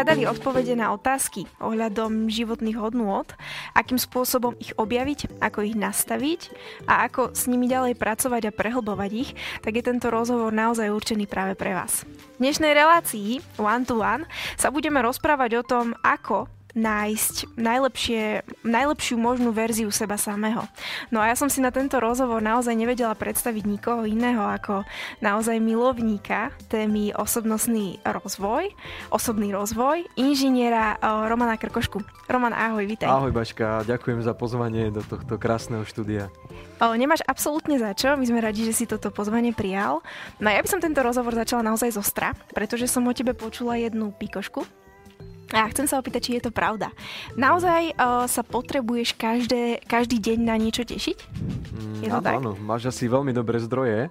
hľadali odpovede na otázky ohľadom životných hodnôt, akým spôsobom ich objaviť, ako ich nastaviť a ako s nimi ďalej pracovať a prehlbovať ich, tak je tento rozhovor naozaj určený práve pre vás. V dnešnej relácii One to One sa budeme rozprávať o tom, ako nájsť najlepšie, najlepšiu možnú verziu seba samého. No a ja som si na tento rozhovor naozaj nevedela predstaviť nikoho iného ako naozaj milovníka témy osobnostný rozvoj, osobný rozvoj, inžiniera Romana Krkošku. Roman, ahoj, vítaj. Ahoj Baška, ďakujem za pozvanie do tohto krásneho štúdia. O, nemáš absolútne za čo, my sme radi, že si toto pozvanie prijal. No ja by som tento rozhovor začala naozaj zo stra, pretože som o tebe počula jednu pikošku, a chcem sa opýtať, či je to pravda. Naozaj uh, sa potrebuješ každé, každý deň na niečo tešiť? Je to áno, tak? áno, máš asi veľmi dobré zdroje.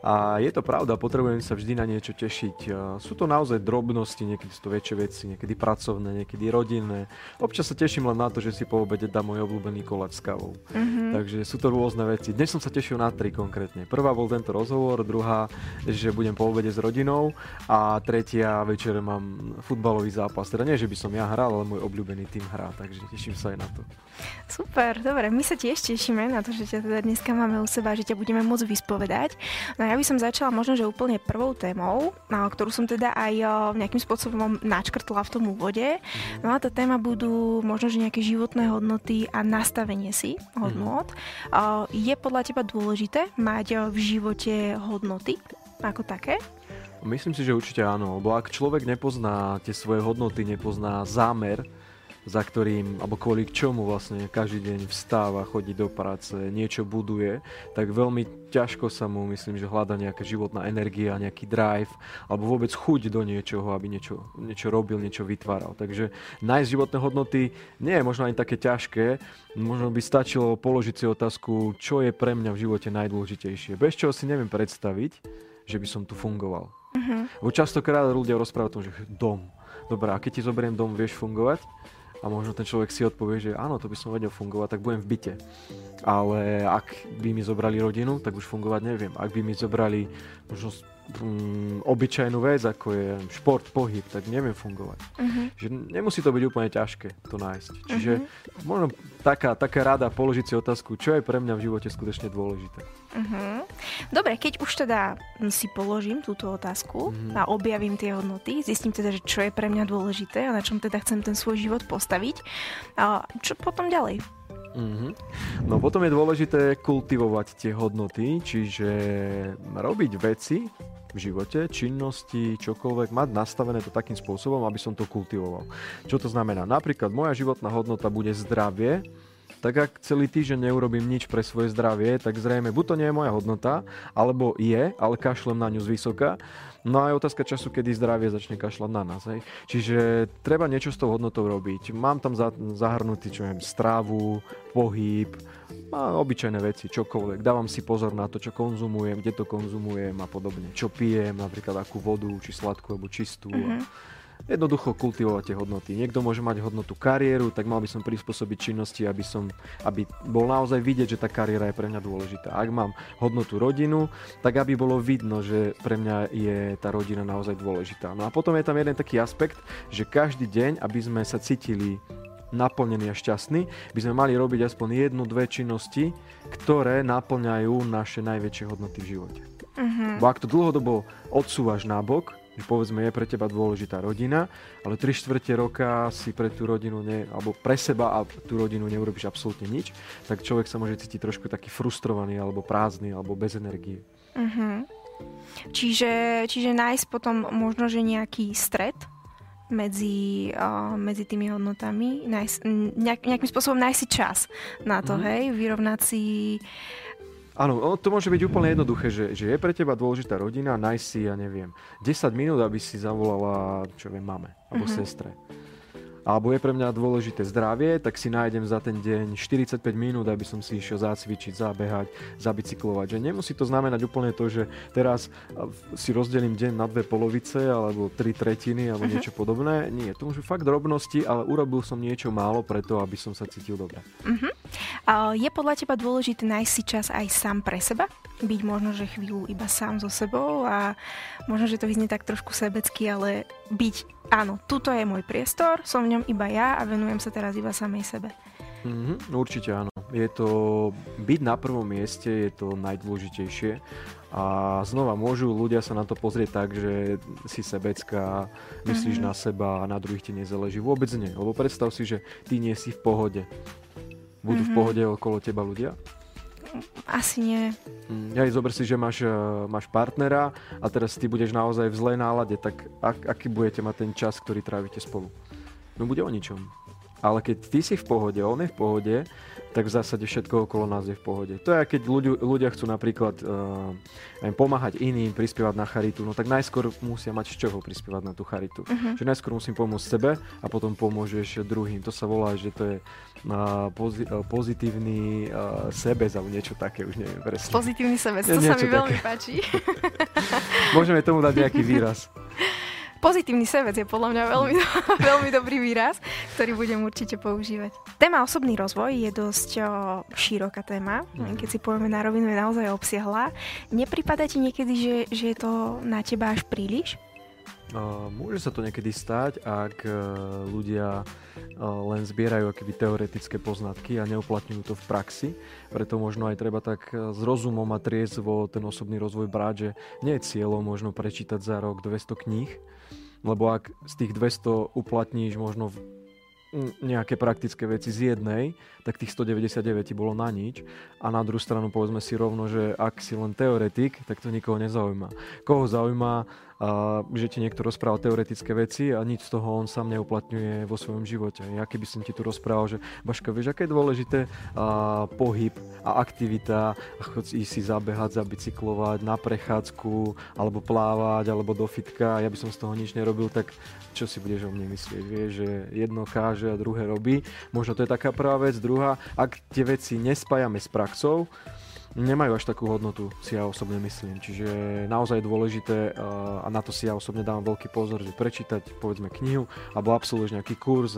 A je to pravda, potrebujem sa vždy na niečo tešiť. Sú to naozaj drobnosti, niekedy sú to väčšie veci, niekedy pracovné, niekedy rodinné. Občas sa teším len na to, že si po obede dám môj obľúbený koláč s kávou. Mm-hmm. Takže sú to rôzne veci. Dnes som sa tešil na tri konkrétne. Prvá bol tento rozhovor, druhá, že budem po obede s rodinou a tretia večer mám futbalový zápas. Teda nie, že by som ja hral, ale môj obľúbený tým hrá, takže teším sa aj na to. Super, dobre, my sa tiež tešíme na to, že ťa teda dneska máme u seba, že ťa budeme môcť vyspovedať. No ja by som začala možno, že úplne prvou témou, ktorú som teda aj nejakým spôsobom načkrtla v tom úvode. No a tá téma budú možno, že nejaké životné hodnoty a nastavenie si hodnot. Mm-hmm. Je podľa teba dôležité mať v živote hodnoty ako také? Myslím si, že určite áno, lebo ak človek nepozná tie svoje hodnoty, nepozná zámer, za ktorým, alebo kvôli čomu vlastne každý deň vstáva, chodí do práce, niečo buduje, tak veľmi ťažko sa mu, myslím, že hľada nejaká životná energia, nejaký drive, alebo vôbec chuť do niečoho, aby niečo, niečo robil, niečo vytváral. Takže nájsť životné hodnoty nie je možno ani také ťažké, možno by stačilo položiť si otázku, čo je pre mňa v živote najdôležitejšie. Bez čoho si neviem predstaviť, že by som tu fungoval. Uh-huh. častokrát ľudia rozprávajú o tom, že dom. Dobre, a keď ti zoberiem dom, vieš fungovať? A možno ten človek si odpovie, že áno, to by som vedel fungovať, tak budem v byte. Ale ak by mi zobrali rodinu, tak už fungovať neviem. Ak by mi zobrali možno um, obyčajnú vec, ako je šport, pohyb, tak neviem fungovať. Uh-huh. Že nemusí to byť úplne ťažké to nájsť. Čiže uh-huh. možno taká, taká rada položiť si otázku, čo je pre mňa v živote skutočne dôležité. Uh-huh. Dobre, keď už teda si položím túto otázku uh-huh. a objavím tie hodnoty, zistím teda, že čo je pre mňa dôležité a na čom teda chcem ten svoj život postaviť, a čo potom ďalej? Mm-hmm. No potom je dôležité kultivovať tie hodnoty, čiže robiť veci, v živote, činnosti, čokoľvek, mať nastavené to takým spôsobom, aby som to kultivoval. Čo to znamená? Napríklad moja životná hodnota bude zdravie, tak ak celý týždeň neurobím nič pre svoje zdravie, tak zrejme buď to nie je moja hodnota, alebo je, ale kašlem na ňu z vysoka. No a je otázka času, kedy zdravie začne kašľať na nás. Hej. Čiže treba niečo s tou hodnotou robiť. Mám tam zahrnutý, čo viem, strávu, pohyb, a obyčajné veci, čokoľvek. Dávam si pozor na to, čo konzumujem, kde to konzumujem a podobne. Čo pijem, napríklad akú vodu, či sladkú alebo čistú. Mm-hmm. Jednoducho kultivovať tie hodnoty. Niekto môže mať hodnotu kariéru, tak mal by som prispôsobiť činnosti, aby, som, aby bol naozaj vidieť, že tá kariéra je pre mňa dôležitá. Ak mám hodnotu rodinu, tak aby bolo vidno, že pre mňa je tá rodina naozaj dôležitá. No a potom je tam jeden taký aspekt, že každý deň, aby sme sa cítili naplnení a šťastní, by sme mali robiť aspoň jednu, dve činnosti, ktoré naplňajú naše najväčšie hodnoty v živote. Uh-huh. Bo ak to dlhodobo odsúvaš nabok, že povedzme je pre teba dôležitá rodina, ale 3 štvrte roka si pre tú rodinu, ne, alebo pre seba a tú rodinu neurobíš absolútne nič, tak človek sa môže cítiť trošku taký frustrovaný, alebo prázdny, alebo bez energie. Uh-huh. Čiže, čiže nájsť potom možno, že nejaký stred medzi, uh, medzi tými hodnotami, nájsť, nejak, nejakým spôsobom nájsť si čas na to, mm. hej, vyrovnať si Áno, to môže byť úplne jednoduché, že, že je pre teba dôležitá rodina, nájsť si, ja neviem, 10 minút, aby si zavolala, čo viem, mame alebo mm-hmm. sestre alebo je pre mňa dôležité zdravie, tak si nájdem za ten deň 45 minút, aby som si išiel zacvičiť, zabehať, zabicyklovať. Že nemusí to znamenať úplne to, že teraz si rozdelím deň na dve polovice alebo tri tretiny alebo uh-huh. niečo podobné. Nie, to môžu fakt drobnosti, ale urobil som niečo málo preto, aby som sa cítil dobre. Uh-huh. Je podľa teba dôležité nájsť si čas aj sám pre seba? byť možno, že chvíľu iba sám so sebou a možno, že to vyznie tak trošku sebecky, ale byť, áno, tuto je môj priestor, som v ňom iba ja a venujem sa teraz iba samej sebe. Mm-hmm, určite áno. Je to byť na prvom mieste, je to najdôležitejšie. A znova môžu ľudia sa na to pozrieť tak, že si sebecká, myslíš mm-hmm. na seba a na druhých ti nezáleží. Vôbec nie. Lebo predstav si, že ty nie si v pohode. Budú mm-hmm. v pohode okolo teba ľudia? Asi nie. Ja zober si, že máš, eh, máš partnera a teraz ty budeš naozaj v zlej nálade, tak ak, aký budete mať ten čas, ktorý trávite spolu? No bude o ničom. Ale keď ty si v pohode, on je v pohode, tak v zásade všetko okolo nás je v pohode. To je, keď ľudia, ľudia chcú napríklad uh, pomáhať iným, prispievať na charitu, no tak najskôr musia mať z čoho prispievať na tú charitu. Uh-huh. Čiže najskôr musím pomôcť sebe a potom pomôžeš druhým. To sa volá, že to je uh, pozi- uh, pozitívny uh, sebec alebo niečo také, už neviem presne. Pozitívny sebec, to sa mi také. veľmi páči. Môžeme tomu dať nejaký výraz. Pozitívny sevec je podľa mňa veľmi, veľmi dobrý výraz, ktorý budem určite používať. Téma osobný rozvoj je dosť o, široká téma. Mhm. Keď si povieme na rovinu, je naozaj obsiahla. Nepripada ti niekedy, že, že je to na teba až príliš? Môže sa to niekedy stať, ak uh, ľudia uh, len zbierajú akéby teoretické poznatky a neuplatňujú to v praxi. Preto možno aj treba tak s rozumom a triezvo ten osobný rozvoj brať, že nie je cieľom možno prečítať za rok 200 kníh, lebo ak z tých 200 uplatníš možno nejaké praktické veci z jednej, tak tých 199 bolo na nič. A na druhú stranu povedzme si rovno, že ak si len teoretik, tak to nikoho nezaujíma. Koho zaujíma a že ti niekto rozprával teoretické veci a nič z toho on sám neuplatňuje vo svojom živote. Ja keby som ti tu rozprával, že Baška, vieš, aké je dôležité a, pohyb a aktivita a chod si zabehať, zabicyklovať na prechádzku alebo plávať alebo do fitka, ja by som z toho nič nerobil, tak čo si budeš o mne myslieť? Vieš, že jedno káže a druhé robí. Možno to je taká prvá vec. Druhá, ak tie veci nespájame s praxou, nemajú až takú hodnotu, si ja osobne myslím. Čiže naozaj je dôležité a na to si ja osobne dávam veľký pozor, že prečítať povedzme knihu alebo absolvuješ nejaký kurz,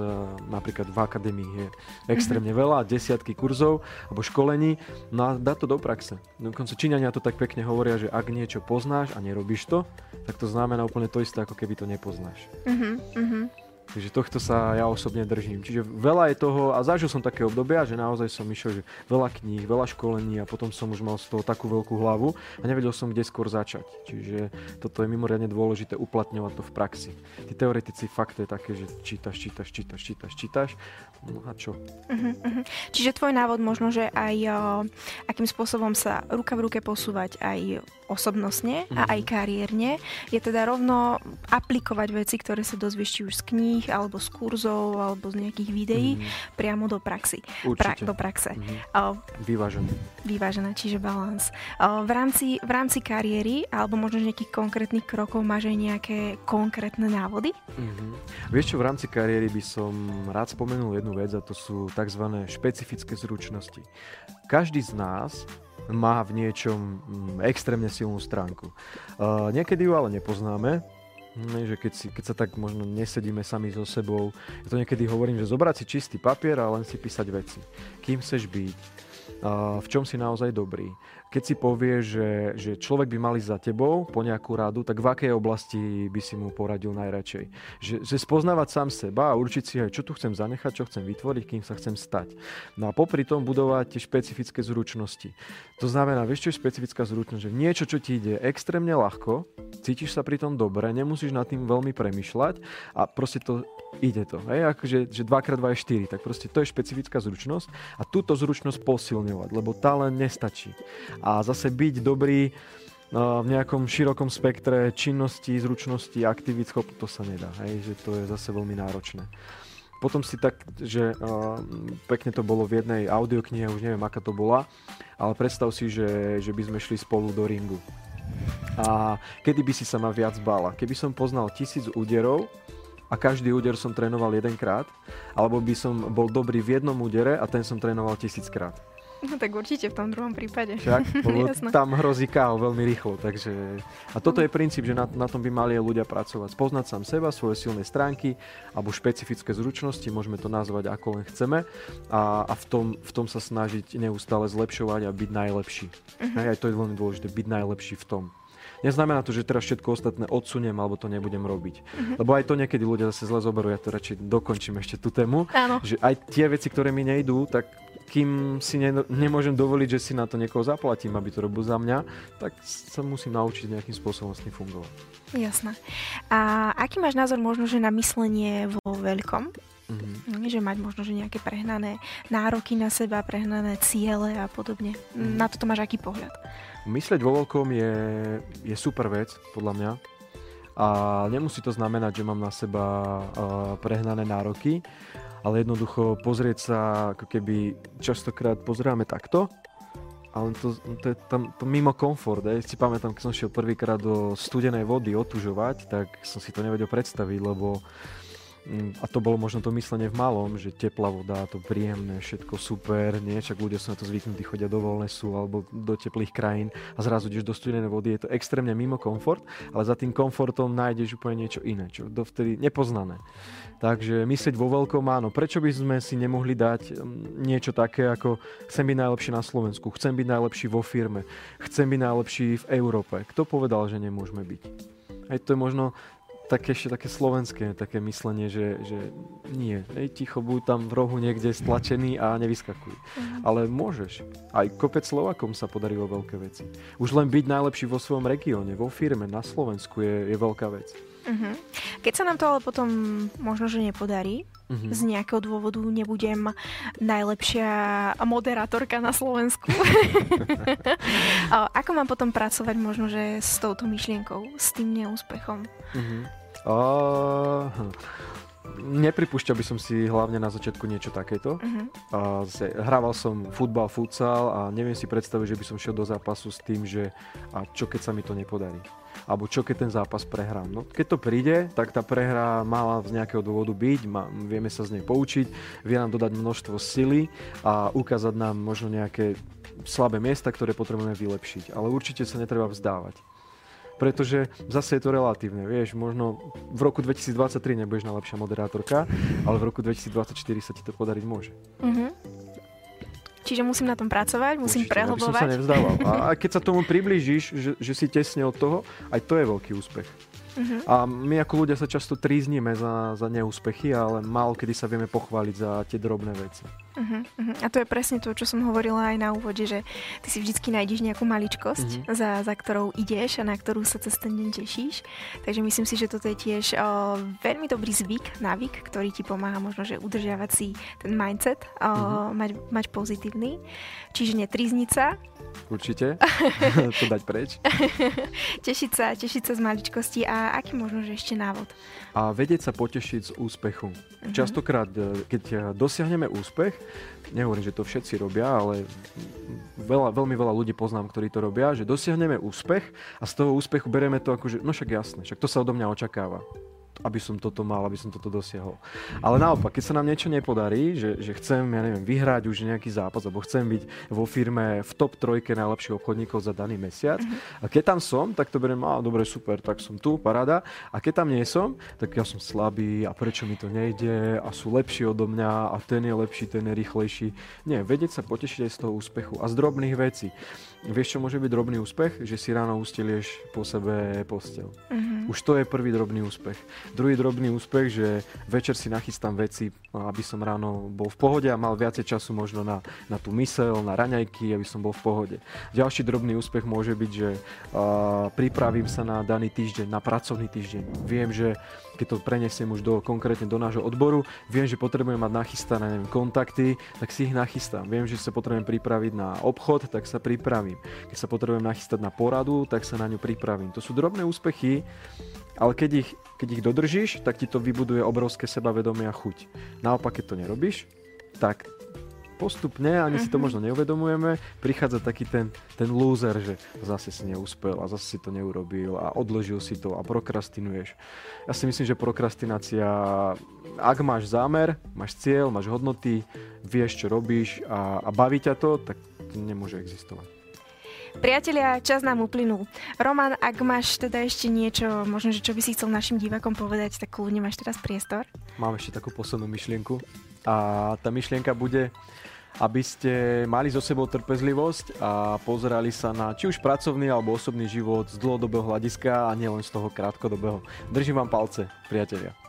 napríklad v akadémii je extrémne veľa, desiatky kurzov alebo školení, no a dať to do praxe. Dokonca Číňania to tak pekne hovoria, že ak niečo poznáš a nerobíš to, tak to znamená úplne to isté, ako keby to nepoznáš. Uh-huh, uh-huh. Takže tohto sa ja osobne držím. Čiže veľa je toho a zažil som také obdobia, že naozaj som išiel, že veľa kníh, veľa školení a potom som už mal z toho takú veľkú hlavu a nevedel som, kde skôr začať. Čiže toto je mimoriadne dôležité uplatňovať to v praxi. Tí teoretici fakt je také, že čítaš, čítaš, čítaš, čítaš, čítaš. No a čo? Uh-huh, uh-huh. Čiže tvoj návod možno, že aj o, akým spôsobom sa ruka v ruke posúvať aj osobnostne a aj mhm. kariérne, je teda rovno aplikovať veci, ktoré sa dozvieš či už z kníh, alebo z kurzov, alebo z nejakých videí, mm. priamo do praxi. Pra, do praxe. Mm. Uh, vyvážené. Vyvážené, čiže balans. Uh, v, rámci, v rámci kariéry, alebo možno nejakých konkrétnych krokov, máš aj nejaké konkrétne návody? Mm-hmm. Vieš čo, v rámci kariéry by som rád spomenul jednu vec a to sú tzv. špecifické zručnosti. Každý z nás má v niečom mm, extrémne silnú stránku. Uh, niekedy ju ale nepoznáme, že keď, si, keď sa tak možno nesedíme sami so sebou, ja to niekedy hovorím, že zobrať si čistý papier a len si písať veci. Kým chceš byť, v čom si naozaj dobrý. Keď si povie, že, že človek by mal ísť za tebou po nejakú radu, tak v akej oblasti by si mu poradil najradšej? Že, že spoznávať sám seba a určiť si aj, čo tu chcem zanechať, čo chcem vytvoriť, kým sa chcem stať. No a popri tom budovať tie špecifické zručnosti. To znamená, vieš, čo je špecifická zručnosť? Že niečo, čo ti ide extrémne ľahko, cítiš sa pri tom dobre, nemusíš nad tým veľmi premyšľať a proste to ide to. Hej? Akože, že 2x2 je 4, tak proste to je špecifická zručnosť a túto zručnosť posilňovať, lebo tá len nestačí. A zase byť dobrý no, v nejakom širokom spektre činností, zručností, aktivít, schop, to sa nedá. Hej? Že to je zase veľmi náročné. Potom si tak, že uh, pekne to bolo v jednej audioknihe, už neviem, aká to bola, ale predstav si, že, že by sme šli spolu do ringu. A kedy by si sa ma viac bála? Keby som poznal tisíc úderov, a každý úder som trénoval jedenkrát, alebo by som bol dobrý v jednom údere a ten som trénoval tisíckrát. No tak určite v tom druhom prípade. Však, tam hrozí káho veľmi rýchlo. Takže... A toto je princíp, že na, na tom by mali ľudia pracovať. Poznať sám seba, svoje silné stránky alebo špecifické zručnosti, môžeme to nazvať ako len chceme. A, a v, tom, v tom sa snažiť neustále zlepšovať a byť najlepší. Uh-huh. Aj to je veľmi dôležité, byť najlepší v tom. Neznamená to, že teraz všetko ostatné odsuniem alebo to nebudem robiť. Uh-huh. Lebo aj to niekedy ľudia zase zle zoberú, ja to radšej dokončím ešte tú tému. Áno. Že aj tie veci, ktoré mi nejdú, tak kým si ne, nemôžem dovoliť, že si na to niekoho zaplatím, aby to robil za mňa, tak sa musím naučiť nejakým spôsobom s tým fungovať. Jasné. A aký máš názor možno, že na myslenie vo veľkom? Mm-hmm. Že mať možno že nejaké prehnané nároky na seba, prehnané ciele a podobne. Mm-hmm. Na toto máš aký pohľad? Myslieť vo veľkom je, je super vec, podľa mňa. A nemusí to znamenať, že mám na seba uh, prehnané nároky, ale jednoducho pozrieť sa, ako keby častokrát pozeráme takto, ale to, to je tam to mimo komfort. Ja si pamätám, keď som šiel prvýkrát do studenej vody otužovať, tak som si to nevedel predstaviť, lebo a to bolo možno to myslenie v malom, že teplá voda, to príjemné, všetko super, nie? Čak ľudia sú na to zvyknutí, chodia do sú alebo do teplých krajín a zrazu ideš do studenej vody, je to extrémne mimo komfort, ale za tým komfortom nájdeš úplne niečo iné, čo dovtedy nepoznané. Takže myslieť vo veľkom áno. Prečo by sme si nemohli dať mm, niečo také ako chcem byť najlepší na Slovensku, chcem byť najlepší vo firme, chcem byť najlepší v Európe. Kto povedal, že nemôžeme byť? Aj to je možno také ešte také slovenské, také myslenie, že, že nie, ej, ticho buď tam v rohu niekde stlačený a nevyskakuj. Uh-huh. Ale môžeš. Aj kopec Slovakom sa podarilo veľké veci. Už len byť najlepší vo svojom regióne, vo firme, na Slovensku je, je veľká vec. Uh-huh. Keď sa nám to ale potom možno, že nepodarí, uh-huh. z nejakého dôvodu nebudem najlepšia moderátorka na Slovensku. Ako mám potom pracovať možno, že s touto myšlienkou, s tým neúspechom? Uh-huh. Uh, nepripúšťal by som si hlavne na začiatku niečo takéto. Uh-huh. Uh, hrával som futbal, futsal a neviem si predstaviť, že by som šiel do zápasu s tým, že a čo keď sa mi to nepodarí. Alebo čo keď ten zápas prehrám. No, keď to príde, tak tá prehra mala z nejakého dôvodu byť, má, vieme sa z nej poučiť, vie nám dodať množstvo sily a ukázať nám možno nejaké slabé miesta, ktoré potrebujeme vylepšiť. Ale určite sa netreba vzdávať pretože zase je to relatívne. Vieš, možno v roku 2023 nebudeš najlepšia moderátorka, ale v roku 2024 sa ti to podariť môže. Uh-huh. Čiže musím na tom pracovať, musím Určite, prehlbovať. Aby som sa nevzdával. A keď sa tomu priblížiš, že, že si tesne od toho, aj to je veľký úspech. Uh-huh. A my ako ľudia sa často tríznime za, za neúspechy, ale málo kedy sa vieme pochváliť za tie drobné veci. Uh-huh, uh-huh. A to je presne to, čo som hovorila aj na úvode, že ty si vždycky nájdeš nejakú maličkosť, uh-huh. za, za ktorou ideš a na ktorú sa cez ten deň tešíš. Takže myslím si, že toto je tiež o, veľmi dobrý zvyk, návyk, ktorý ti pomáha možno, že udržiavať si ten mindset, o, uh-huh. mať, mať pozitívny. Čiže netrizniť sa, Určite. to dať preč. tešiť sa, tešiť sa z maličkosti a aký možno, že ešte návod? A vedieť sa potešiť z úspechu. Uh-huh. Častokrát, e, keď e, dosiahneme úspech, nehovorím, že to všetci robia, ale veľa, veľmi veľa ľudí poznám, ktorí to robia, že dosiahneme úspech a z toho úspechu bereme to ako, že no však jasné, však to sa odo mňa očakáva aby som toto mal, aby som toto dosiahol. Ale naopak, keď sa nám niečo nepodarí, že, že chcem, ja neviem, vyhrať už nejaký zápas, alebo chcem byť vo firme v top trojke najlepších obchodníkov za daný mesiac, a keď tam som, tak to beriem, a dobre, super, tak som tu, paráda. A keď tam nie som, tak ja som slabý a prečo mi to nejde a sú lepší odo mňa a ten je lepší, ten je rýchlejší. Nie, vedieť sa potešiť aj z toho úspechu a z drobných vecí. Vieš, čo môže byť drobný úspech? Že si ráno ustelieš po sebe postel. Mm-hmm. Už to je prvý drobný úspech. Druhý drobný úspech, že večer si nachystám veci, aby som ráno bol v pohode a mal viacej času možno na, na tú mysel, na raňajky, aby som bol v pohode. Ďalší drobný úspech môže byť, že uh, pripravím sa na daný týždeň, na pracovný týždeň. Viem, že keď to prenesiem už do, konkrétne do nášho odboru, viem, že potrebujem mať nachystané neviem, kontakty, tak si ich nachystám. Viem, že sa potrebujem pripraviť na obchod, tak sa pripravím. Keď sa potrebujem nachystať na poradu, tak sa na ňu pripravím. To sú drobné úspechy, ale keď ich, keď ich dodržíš, tak ti to vybuduje obrovské sebavedomie a chuť. Naopak, keď to nerobíš, tak postupne, ani si to mhm. možno neuvedomujeme, prichádza taký ten, ten loser, že zase si neúspel a zase si to neurobil a odložil si to a prokrastinuješ. Ja si myslím, že prokrastinácia, ak máš zámer, máš cieľ, máš hodnoty, vieš, čo robíš a, a baví ťa to, tak nemôže existovať. Priatelia, čas nám uplynul. Roman, ak máš teda ešte niečo, možno, že čo by si chcel našim divákom povedať, tak kľudne máš teraz priestor. Mám ešte takú poslednú myšlienku. A tá myšlienka bude, aby ste mali zo sebou trpezlivosť a pozerali sa na či už pracovný alebo osobný život z dlhodobého hľadiska a nielen z toho krátkodobého. Držím vám palce, priatelia.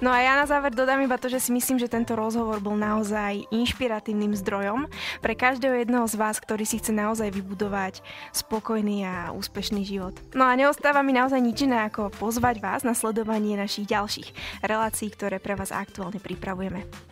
No a ja na záver dodám iba to, že si myslím, že tento rozhovor bol naozaj inšpiratívnym zdrojom pre každého jedného z vás, ktorý si chce naozaj vybudovať spokojný a úspešný život. No a neostáva mi naozaj nič iné ako pozvať vás na sledovanie našich ďalších relácií, ktoré pre vás aktuálne pripravujeme.